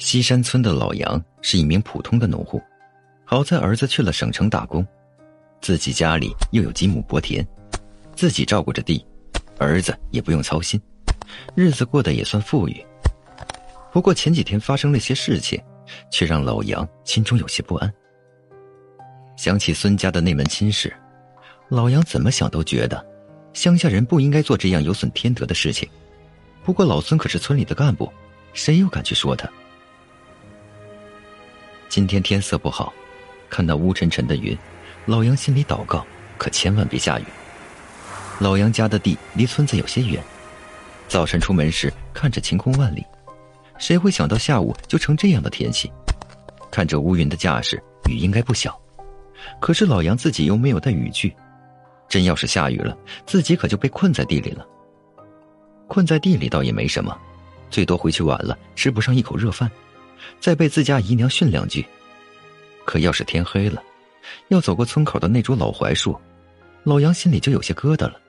西山村的老杨是一名普通的农户，好在儿子去了省城打工，自己家里又有几亩薄田，自己照顾着地，儿子也不用操心，日子过得也算富裕。不过前几天发生了些事情，却让老杨心中有些不安。想起孙家的那门亲事，老杨怎么想都觉得，乡下人不应该做这样有损天德的事情。不过老孙可是村里的干部，谁又敢去说他？今天天色不好，看到乌沉沉的云，老杨心里祷告，可千万别下雨。老杨家的地离村子有些远，早晨出门时看着晴空万里，谁会想到下午就成这样的天气？看着乌云的架势，雨应该不小。可是老杨自己又没有带雨具，真要是下雨了，自己可就被困在地里了。困在地里倒也没什么，最多回去晚了吃不上一口热饭。再被自家姨娘训两句，可要是天黑了，要走过村口的那株老槐树，老杨心里就有些疙瘩了。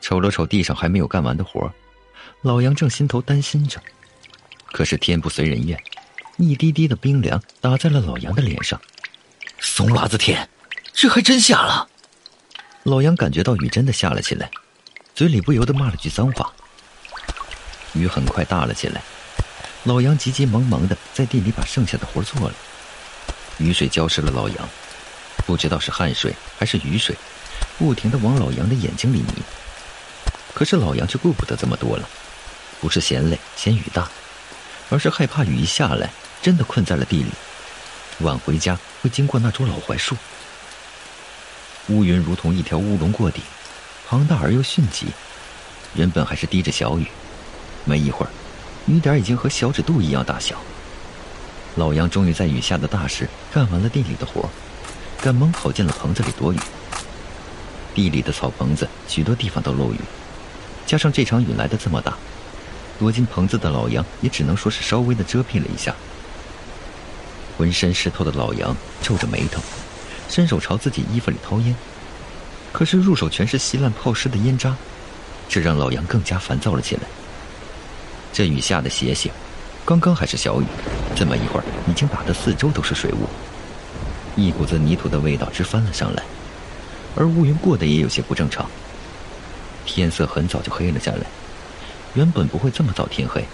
瞅了瞅地上还没有干完的活，老杨正心头担心着。可是天不随人愿，一滴滴的冰凉打在了老杨的脸上。怂娃子天，这还真下了！老杨感觉到雨真的下了起来，嘴里不由得骂了句脏话。雨很快大了起来。老杨急急忙忙的在地里把剩下的活做了，雨水浇湿了老杨，不知道是汗水还是雨水，不停的往老杨的眼睛里迷。可是老杨却顾不得这么多了，不是嫌累嫌雨大，而是害怕雨一下来真的困在了地里，晚回家会经过那株老槐树。乌云如同一条乌龙过顶，庞大而又迅疾，原本还是滴着小雨，没一会儿。雨点已经和小指肚一样大小。老杨终于在雨下的大时干完了地里的活，赶忙跑进了棚子里躲雨。地里的草棚子许多地方都漏雨，加上这场雨来的这么大，躲进棚子的老杨也只能说是稍微的遮蔽了一下。浑身湿透的老杨皱着眉头，伸手朝自己衣服里掏烟，可是入手全是稀烂泡湿的烟渣，这让老杨更加烦躁了起来。这雨下的邪性，刚刚还是小雨，这么一会儿已经打得四周都是水雾，一股子泥土的味道直翻了上来，而乌云过得也有些不正常。天色很早就黑了下来，原本不会这么早天黑，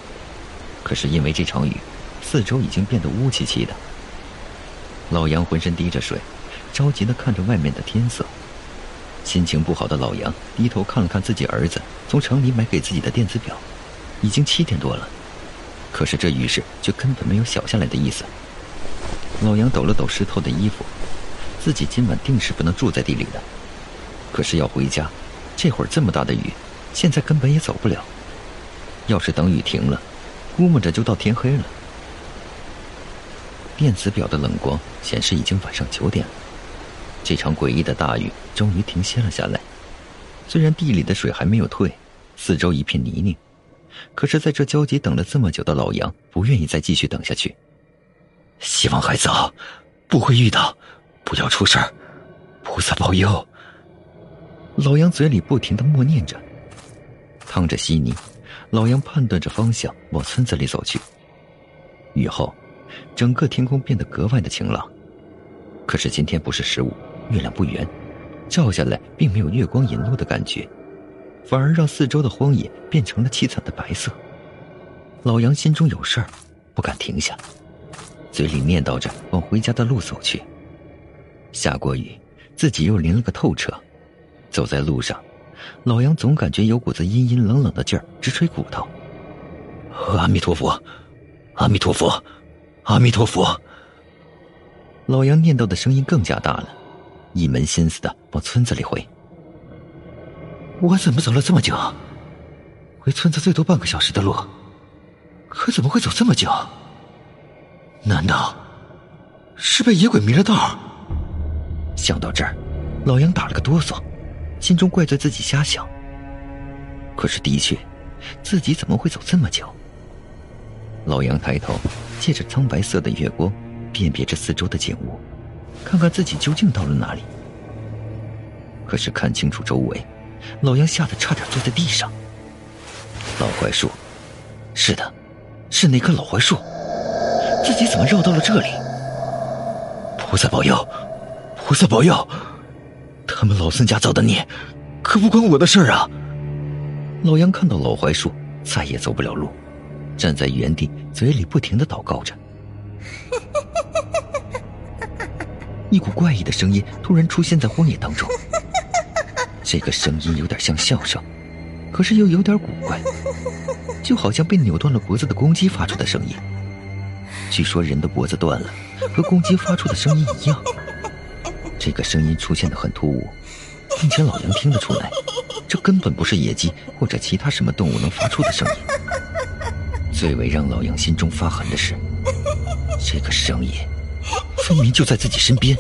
可是因为这场雨，四周已经变得乌漆漆的。老杨浑身滴着水，着急的看着外面的天色。心情不好的老杨低头看了看自己儿子从城里买给自己的电子表。已经七点多了，可是这雨势却根本没有小下来的意思。老杨抖了抖湿透的衣服，自己今晚定是不能住在地里的。可是要回家，这会儿这么大的雨，现在根本也走不了。要是等雨停了，估摸着就到天黑了。电子表的冷光显示已经晚上九点了，这场诡异的大雨终于停歇了下来。虽然地里的水还没有退，四周一片泥泞。可是，在这焦急等了这么久的老杨，不愿意再继续等下去。希望孩子不会遇到，不要出事，菩萨保佑。老杨嘴里不停的默念着，趟着稀泥，老杨判断着方向往村子里走去。雨后，整个天空变得格外的晴朗。可是今天不是十五，月亮不圆，照下来并没有月光引路的感觉。反而让四周的荒野变成了凄惨的白色。老杨心中有事儿，不敢停下，嘴里念叨着往回家的路走去。下过雨，自己又淋了个透彻。走在路上，老杨总感觉有股子阴阴冷冷的劲儿直吹骨头。阿弥陀佛，阿弥陀佛，阿弥陀佛。老杨念叨的声音更加大了，一门心思的往村子里回。我怎么走了这么久？回村子最多半个小时的路，可怎么会走这么久？难道是被野鬼迷了道？想到这儿，老杨打了个哆嗦，心中怪罪自己瞎想。可是的确，自己怎么会走这么久？老杨抬头，借着苍白色的月光，辨别着四周的景物，看看自己究竟到了哪里。可是看清楚周围。老杨吓得差点坐在地上。老槐树，是的，是那棵老槐树。自己怎么绕到了这里？菩萨保佑，菩萨保佑！他们老孙家造的孽，可不关我的事儿啊！老杨看到老槐树，再也走不了路，站在原地，嘴里不停的祷告着。一股怪异的声音突然出现在荒野当中，这个声音有点像笑声，可是又有点古怪，就好像被扭断了脖子的公鸡发出的声音。据说人的脖子断了，和公鸡发出的声音一样。这个声音出现的很突兀，并且老杨听得出来，这根本不是野鸡或者其他什么动物能发出的声音。最为让老杨心中发寒的是，这个声音分明就在自己身边。